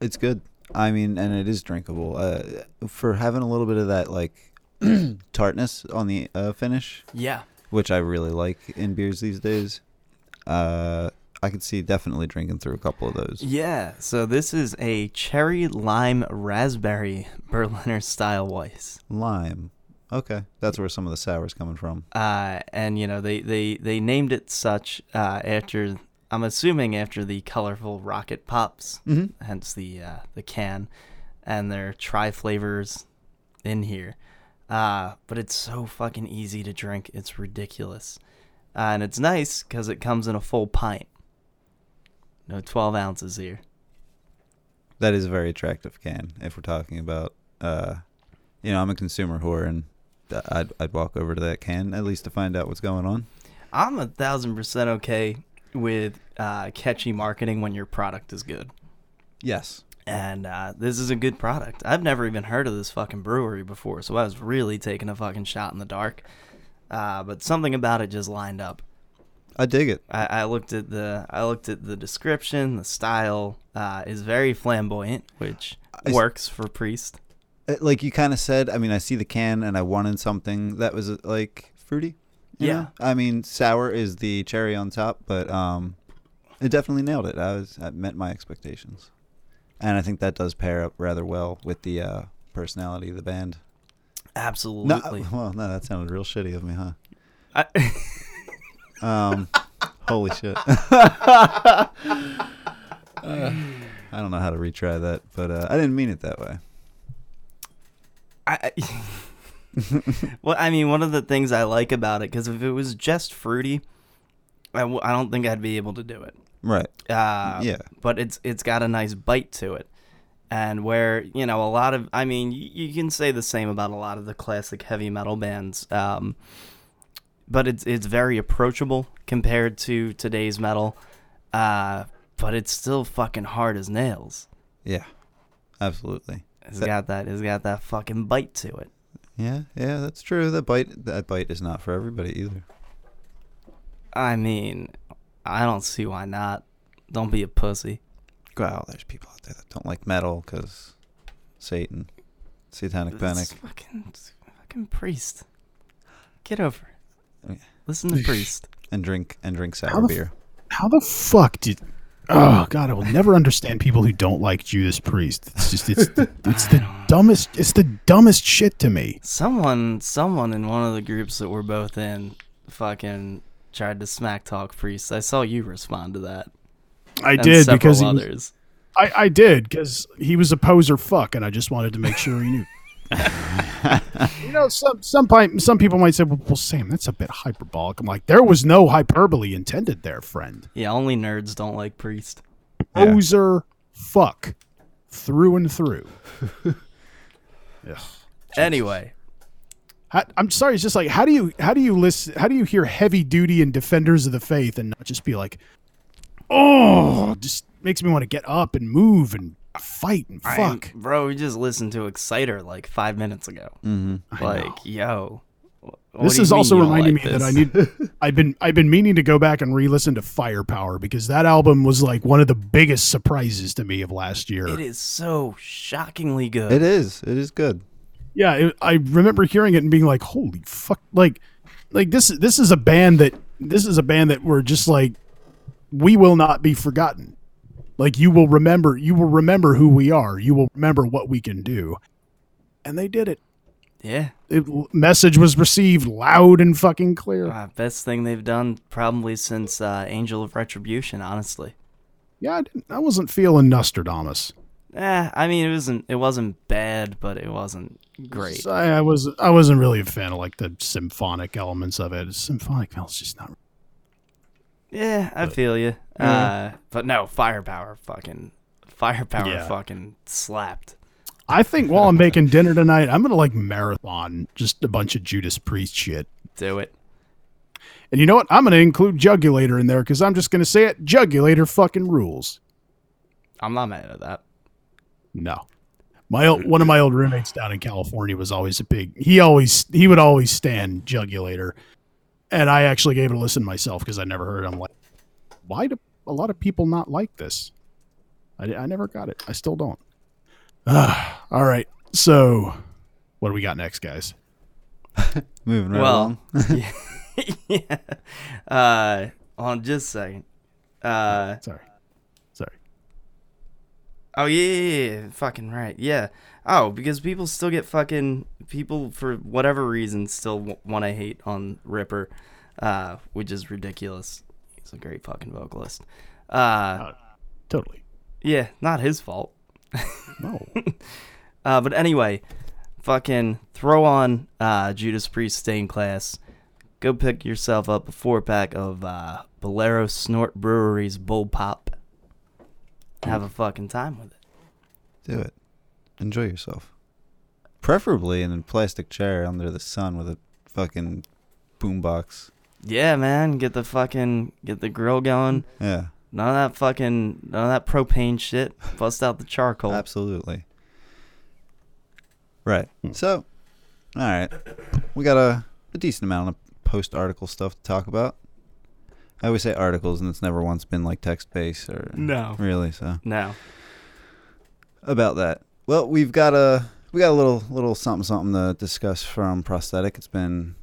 It's good. I mean, and it is drinkable. Uh, for having a little bit of that like [clears throat] tartness on the uh, finish, Yeah. which I really like in beers these days. Uh, I could see definitely drinking through a couple of those. Yeah, so this is a cherry lime raspberry [laughs] Berliner style Weiss. Lime. Okay, that's where some of the sour's coming from. Uh, and you know they, they, they named it such uh, after I'm assuming after the colorful rocket pops, Mhm. hence the uh, the can, and their tri flavors in here. Uh, but it's so fucking easy to drink. It's ridiculous, uh, and it's nice because it comes in a full pint. No 12 ounces here. That is a very attractive can. If we're talking about, uh, you know, I'm a consumer whore, and I'd I'd walk over to that can at least to find out what's going on. I'm a thousand percent okay with uh, catchy marketing when your product is good. Yes. And uh, this is a good product. I've never even heard of this fucking brewery before, so I was really taking a fucking shot in the dark. Uh, but something about it just lined up. I dig it. I, I looked at the I looked at the description. The style uh, is very flamboyant, which I works for Priest. Uh, Like you kind of said, I mean, I see the can and I wanted something that was uh, like fruity. Yeah. know? I mean, sour is the cherry on top, but um, it definitely nailed it. I was I met my expectations, and I think that does pair up rather well with the uh, personality of the band. No, Absolutely. [laughs] well, no, that sounded real shitty of me, huh? I, [laughs] Um, holy shit. Uh, [laughs] I don't know how to retry that, but uh, I didn't mean it that way. I, I [laughs] well, I mean, one of the things I like about it, because if it was just fruity, I, w- I don't think I'd be able to do it. Right. Uh, Yeah. But it's it's got a nice bite to it, and where you know a lot of, I mean, you, you can say the same about a lot of the classic heavy metal bands, um, but it's it's very approachable compared to today's metal, uh, but it's still fucking hard as nails. Yeah. Absolutely. It's That- got that it's got that fucking bite to it. Yeah, yeah, that's true. That bite, that bite is not for everybody either. I mean, I don't see why not. Don't be a pussy. Wow, there's people out there that don't like metal because Satan, Satanic Panic. It's fucking, it's fucking priest. Get over it. Okay. Listen to priest. [laughs] and drink and drink How sour the beer. How the fuck did? Oh God, I will never understand people who don't like Judas Priest. It's just it's the, [laughs] it's the dumbest. It's the dumbest shit to me. Someone, someone in one of the groups that we're both in, fucking tried to smack talk priest. I saw you respond to that. I and did several because he others. I I did because he was a poser fuck, and I just wanted to make sure he knew. You know, some some some people might say, well, well, Sam, that's a bit hyperbolic. I'm like, there was no hyperbole intended there, friend. Yeah, only nerds don't like priest. Yeah. Fuck through and through. [laughs] Ugh. Anyway, How, I'm sorry. It's just like how do you how do you listen? How do you hear heavy duty and defenders of the faith and not just be like, oh, just makes me want to get up and move and fight and I- fuck. bro, we just listened to Exciter like five minutes ago. Mm-hmm. Like, yo. this is also reminding like me that I need. [laughs] I've been I've been meaning to go back and re-listen to Firepower because that album was like one of the biggest surprises to me of last year. It is so shockingly good. It is. It is good. Yeah, it, I remember hearing it and being like, "Holy fuck!" Like, like this this is a band that this is a band that we're just like, we will not be forgotten. Like you will remember, you will remember who we are. You will remember what we can do. And they did it. Yeah. it message was received loud and fucking clear. Uh, best thing they've done probably since uh, Angel of Retribution, honestly. Yeah, I, didn't, I wasn't feeling Nostradamus. Eh, I mean it wasn't it wasn't bad, but it wasn't great. I, I was I wasn't really a fan of like the symphonic elements of it. Symphonic was just not. Yeah, I feel you. Uh, but no, firepower, fucking firepower, Yeah. fucking slapped. I think while I'm making dinner tonight, I'm gonna like marathon just a bunch of Judas Priest shit. Do it. And you know what? I'm gonna include Jugulator in there because I'm just gonna say it. Jugulator fucking rules. I'm not mad at that. No. My old, one of my old roommates down in California was always a big. He always he would always stand Jugulator, and I actually gave it a listen myself because I never heard. it. I'm like, why do a lot of people not like this? I, I never got it. I still don't. Ah, [sighs] all right. So, what do we got next, guys? [laughs] Moving right well, along. [laughs] [laughs] yeah. Uh, on just a second. Uh, Sorry, sorry. Oh yeah, yeah, yeah, fucking right. Yeah. Oh, because people still get fucking people for whatever reason still w- want to hate on Ripper, uh, which is ridiculous. He's a great fucking vocalist. Uh, Totally. yeah, not his fault. No. [laughs] Uh, but anyway, fucking throw on uh, Judas Priest Stained Class. Go pick yourself up a four pack of uh, Bolero Snort Brewery's Bull Pop. Have a fucking time with it. Do it. Enjoy yourself. Preferably in a plastic chair under the sun with a fucking boombox. Yeah, man, get the fucking get the grill going. Yeah, None of that fucking none of that propane shit. [laughs] Bust out the charcoal. absolutely. Right. Hmm. So, all right, we got a, a decent amount of post article stuff to talk about. I always say articles, and it's never once been like text based or No. really. So No. about that. Well, we've got a we got a little little something something to discuss from prosthetic. It's been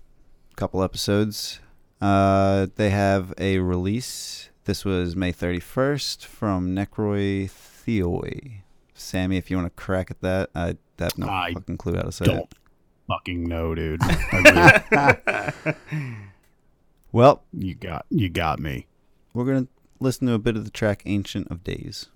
a couple episodes. Uh, they have a release. This was May thirty first from Nekroi Theoi. Sammy, if you want to crack at that, I have no I fucking clue how to say Don't it. fucking know, dude. [laughs] [laughs] Well, you got you got me. we're gonna listen to a bit of the track "Ancient of Days."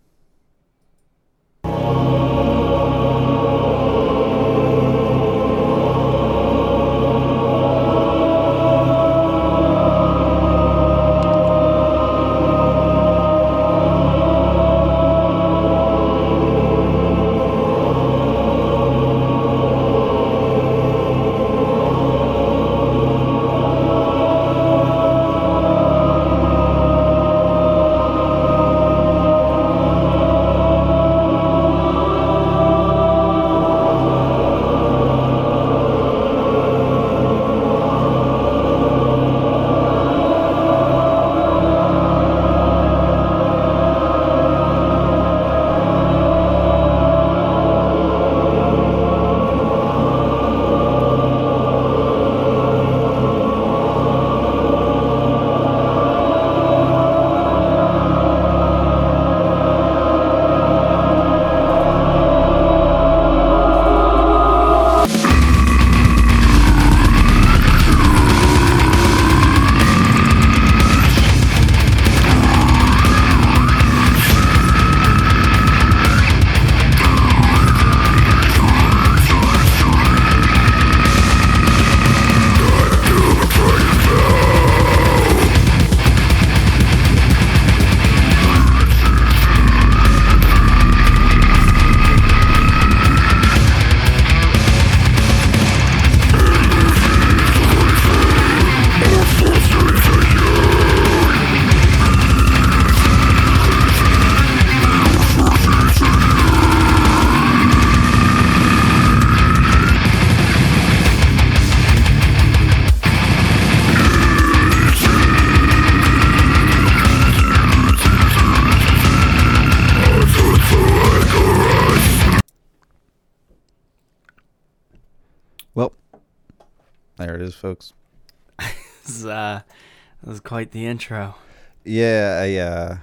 Quite the intro. Yeah, I uh,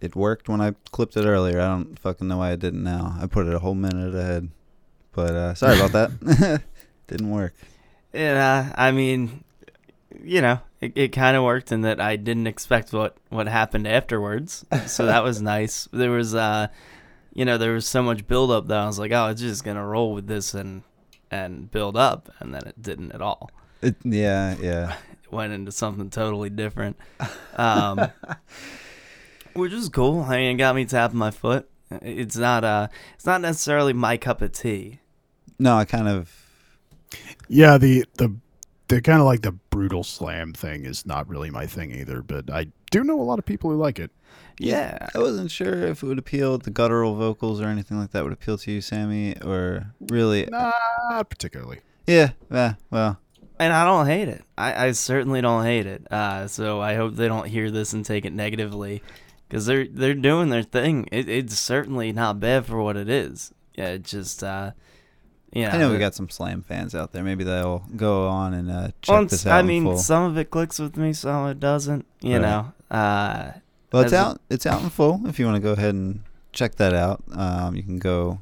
it worked when I clipped it earlier. I don't fucking know why I didn't now. I put it a whole minute ahead. But uh, sorry about that. [laughs] didn't work. Yeah, I mean, you know, it, it kind of worked in that I didn't expect what what happened afterwards, so that was [laughs] nice. There was, uh, you know, there was so much build up that I was like, oh, it's just gonna roll with this and and build up, and then it didn't at all. It, yeah, yeah. It went into something totally different, [laughs] um, which is cool. I mean, it got me tapping my foot. It's not uh, it's not necessarily my cup of tea. No, I kind of. Yeah, the the the kind of like the brutal slam thing is not really my thing either, but I do know a lot of people who like it. Yeah, I wasn't sure if it would appeal. The guttural vocals or anything like that would appeal to you, Sammy, or really. Not particularly. Yeah, yeah. Well, and I don't hate it. I, I certainly don't hate it. Uh, so I hope they don't hear this and take it negatively, because they're they're doing their thing. It, it's certainly not bad for what it is. Yeah, it just uh, yeah. I know we got some slam fans out there. Maybe they'll go on and uh, check Well, this out. I mean, full. some of it clicks with me, some of it doesn't. You Right. know. Uh, Well, it's a- out. It's out in full. If you want to go ahead and check that out, um, you can go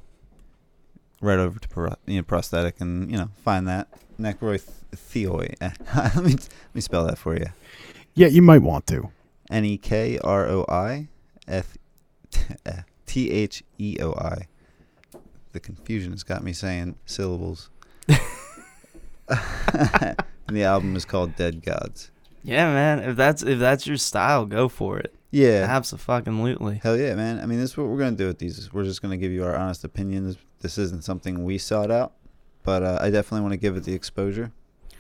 right over to pro- you know, prosthetic and you know find that Nekroi Theoi. [laughs] let me let me spell that for you. Yeah, you might want to. N e k r o i f t h e o i. The confusion has got me saying syllables. and [laughs] the album is called Dead Gods. yeah, man. If that's if that's your style, go for it. Yeah. Absolutely. Hell yeah, man. I mean, this is what we're going to do with these. We're just going to give you our honest opinions. This isn't something we sought out, but uh, I definitely want to give it the exposure.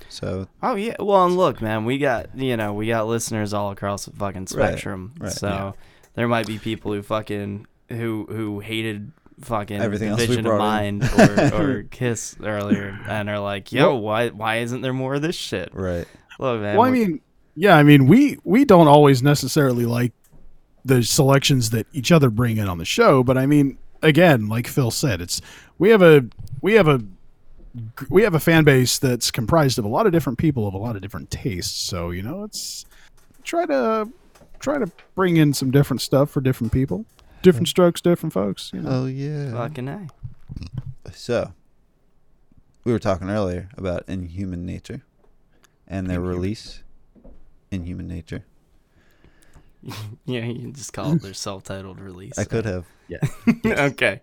So, Oh yeah. Well, and look, man, we got you know we got listeners all across the fucking spectrum. right, right, so yeah. there might be people who fucking who who hated fucking Everything else we of brought in. Mind [laughs] or, or Kiss earlier, and are like, yo, why why isn't there more of this shit? right. Look, man. Well, I mean, yeah, I mean, we we don't always necessarily like the selections that each other bring in on the show, but I mean, again, like Phil said, it's we have a we have a we have a fan base that's comprised of a lot of different people of a lot of different tastes. So you know, it's try to try to bring in some different stuff for different people, different strokes, different folks. You know? Oh, yeah. fucking a. So, we were talking earlier about Inhuman Nature and their Inhuman. release, Inhuman Nature. [laughs] Yeah, you can just call it their self-titled release. I could have. [laughs] okay.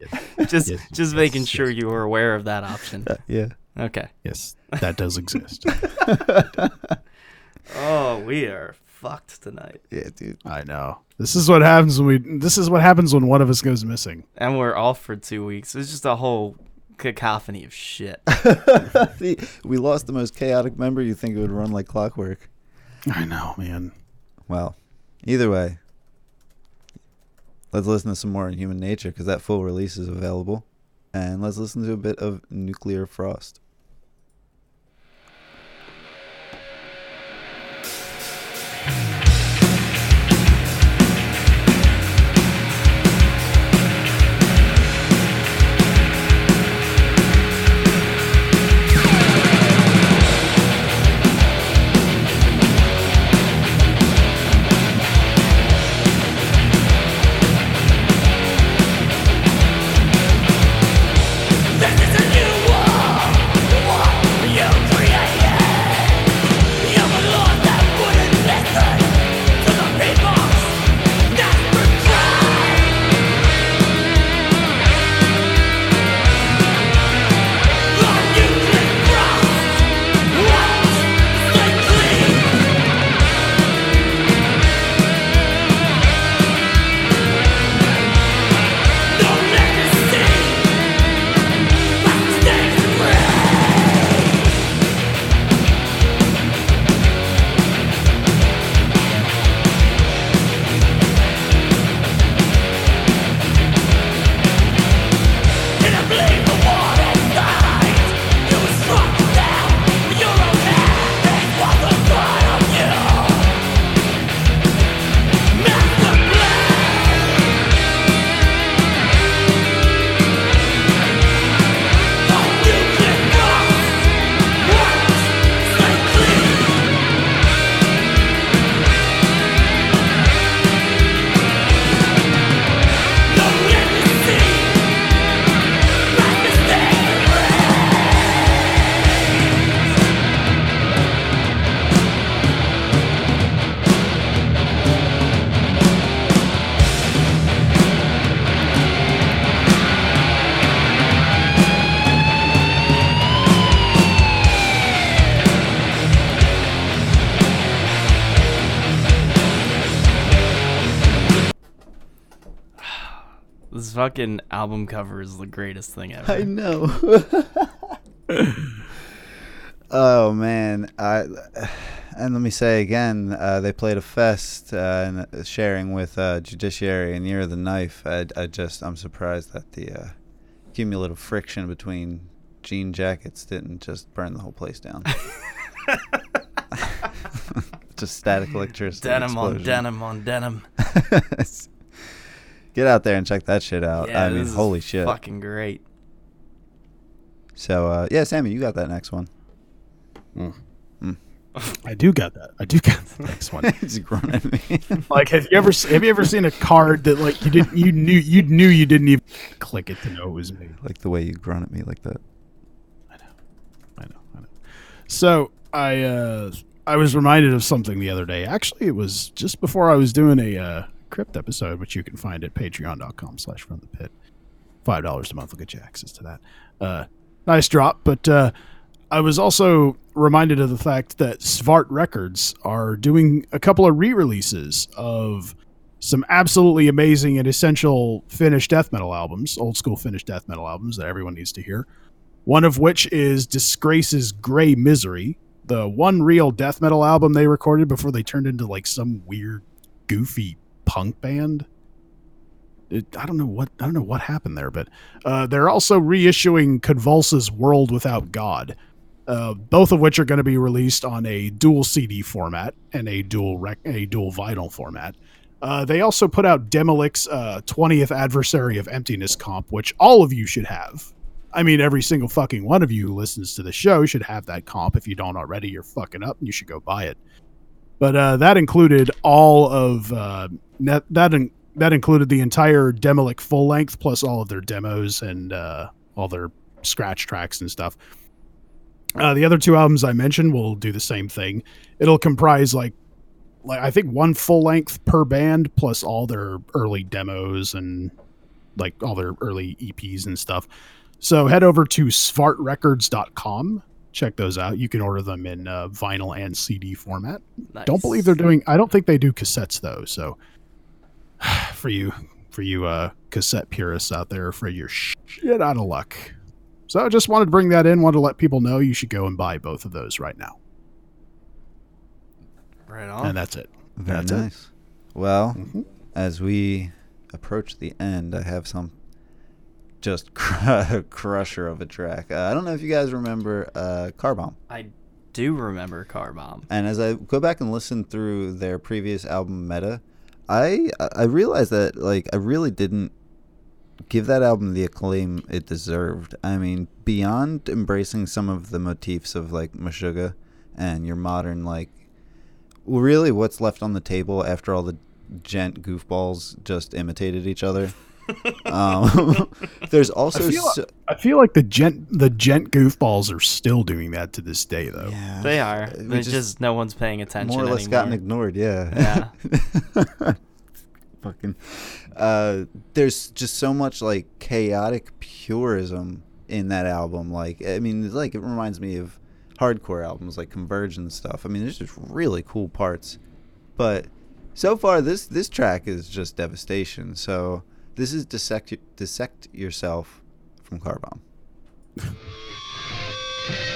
Just Yes. just making sure you were aware of that option. Uh, yeah. Okay. Yes, that does exist. [laughs] [laughs] Oh, we are fucked tonight. Yeah, dude. I know. This is what happens when we. This is what happens when one of us goes missing. And we're off for two weeks. It's just a whole cacophony of shit. See, we lost the most chaotic member. You think it would run like clockwork. I know, man. Well, either way, let's listen to some more Inhuman Nature because that full release is available. And let's listen to a bit of Nuclear Frost. Fucking album cover is the greatest thing ever. I know. [laughs] oh man, I and let me say again, uh, they played a fest uh, and sharing with uh, Judiciary and Year of the Knife. I, I just I'm surprised that the uh, cumulative friction between jean jackets didn't just burn the whole place down. [laughs] just static electricity. denim on denim on denim. [laughs] Get out there and check that shit out. Yeah, I mean, is holy shit. Fucking great. So uh, yeah, Sammy, you got that next one. I do got that. I do got the next one. [laughs] He's groaning at me. [laughs] like, have you ever have you ever seen a card that like you didn't you knew you knew you didn't even click it to know it was me? like the way you groan at me like that. I know, I know, I know. So I uh I was reminded of something the other day. Actually, it was just before I was doing a uh, crypt episode, which you can find at patreon.com slash from the pit. Five dollars a month will get you access to that. Uh nice drop, but uh I was also reminded of the fact that Svart Records are doing a couple of re-releases of some absolutely amazing and essential Finnish death metal albums, old school Finnish death metal albums that everyone needs to hear one of which is Disgrace's Grey Misery, the one real death metal album they recorded before they turned into like some weird, goofy punk band. It, I don't know what I don't know what happened there, but uh, they're also reissuing Convulse's World Without God, uh, both of which are going to be released on a dual CD format and a dual rec- a dual vinyl format. Uh, they also put out Demilich's uh, 20th Adversary of Emptiness comp, which all of you should have. I mean, every single fucking one of you who listens to the show should have that comp. If you don't already, you're fucking up and you should go buy it. But uh, that included all of net, that in, that included the entire Demilich full length plus all of their demos and uh, all their scratch tracks and stuff. Uh, the other two albums I mentioned will do the same thing. It'll comprise like like I think one full length per band plus all their early demos and like all their early EPs and stuff. So head over to svartrecords.com. Check those out. You can order them in uh, vinyl and CD format. Nice. Don't believe they're doing. I don't think they do cassettes though. So [sighs] for you, for you uh, cassette purists out there, for your shit out of luck. So I just wanted to bring that in. Wanted to let people know you should go and buy both of those right now. Right on. And that's it. Very That's it. nice. Well, Mhm. as we approach the end, I have some just [laughs] cr- crusher of a track. Uh, I don't know if you guys remember uh, Car Bomb. I do remember Car Bomb. And as I go back and listen through their previous album Meta, I I realized that like I really didn't give that album the acclaim it deserved. I mean, beyond embracing some of the motifs of like Meshuggah and your modern like really what's left on the table after all the djent goofballs just imitated each other. Um, [laughs] there's also I feel, so, I feel like the djent the djent goofballs are still doing that to this day though. yeah, They are. we There's just, no one's paying attention more or less anymore. gotten ignored. Yeah. Yeah. [laughs] Fucking. Uh, there's just so much like chaotic purism in that album. Like, I mean, like it reminds me of hardcore albums like Converge and stuff. I mean, there's just really cool parts, but so far this this track is just devastation. So this is dissect dissect yourself from Car Bomb. [laughs]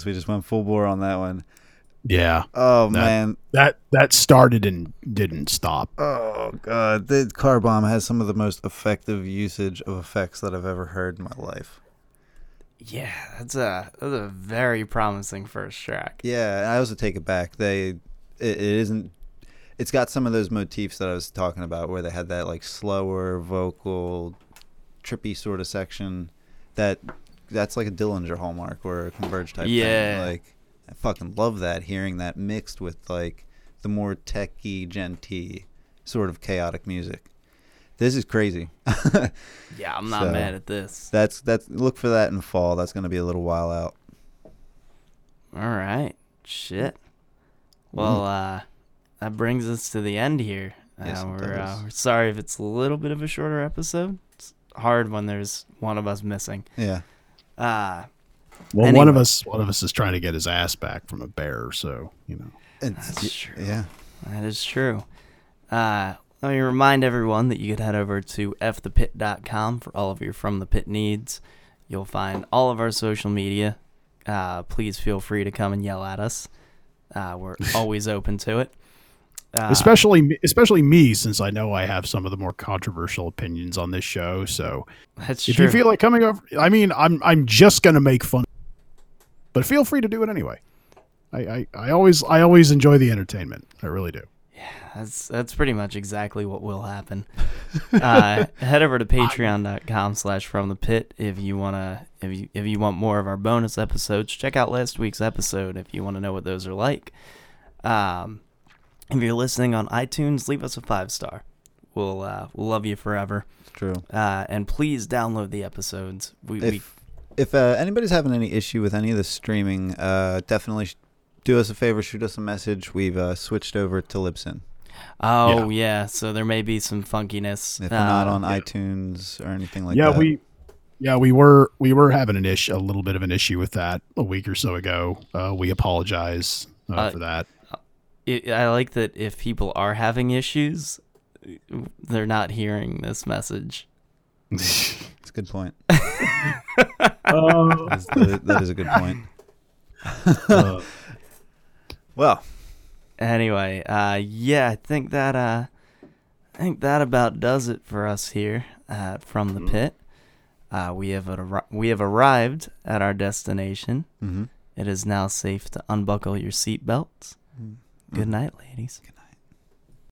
Yeah, I guess we just went full bore on that one. Yeah, Oh That- man. that that started and didn't stop. Oh god. The car bomb has some of the most effective usage of effects that I've ever heard in my life. Yeah, that's a that's a very promising first track. Yeah, I also take it back. They it, it isn't it's got some of those motifs that I was talking about where they had that like slower vocal trippy sort of section that that's like a Dillinger hallmark or a Converge type Yeah. thing. Like I fucking love that hearing that mixed with like the more techy djenty sort of chaotic music. This is crazy. [laughs] Yeah, I'm not So- mad at this. that's that's look for that in fall. That's going to be a little while out. All right. Shit. Well, uh, that brings us to the end here. Uh, Yes, it we're, uh, we're sorry if it's a little bit of a shorter episode. It's hard when there's one of us missing. Yeah. Uh, Well, one of us one of us is trying to get his ass back from a bear, so you know. It's, That's true. Yeah. That is true. Uh, let me remind everyone that you could head over to fthepit.com for all of your From the Pit needs. You'll find all of our social media. Uh, please feel free to come and yell at us. Uh, we're [laughs] always open to it. Uh, especially me- especially me since I know I have some of the more controversial opinions on this show. So that's if true. you feel like coming over, I mean, I'm I'm just gonna make fun, but feel free to do it anyway. I, I, I always I always enjoy the entertainment. I really do. Yeah, that's that's pretty much exactly what will happen. uh, [laughs] head over to patreon.com slash from the pit if you wanna if you if you want more of our bonus episodes. Check out last week's episode if you want to know what those are like. Um, if you're listening on iTunes, leave us a five star. We'll uh, we'll love you forever. It's true. Uh, and please download the episodes. We, we if if uh, anybody's having any issue with any of the streaming, uh, definitely sh- do us a favor, shoot us a message. We've uh, switched over to Libsyn. oh yeah. so there may be some funkiness. If we're not Uh, on iTunes or anything like yeah, that, we yeah we were we were having an issue a little bit of an issue with that a week or so ago. Uh, we apologize uh, Uh, for that. It, I like that if people are having issues, they're not hearing this message. it's a good point. Uh, That's- that- that is a good point. uh, [laughs] Well, Anyway, uh, yeah, I think that uh, I think that about does it for us here at from the pit. Uh, we have arri- we have arrived at our destination. hmm It is now safe to unbuckle your seatbelts. Good night, ladies. Good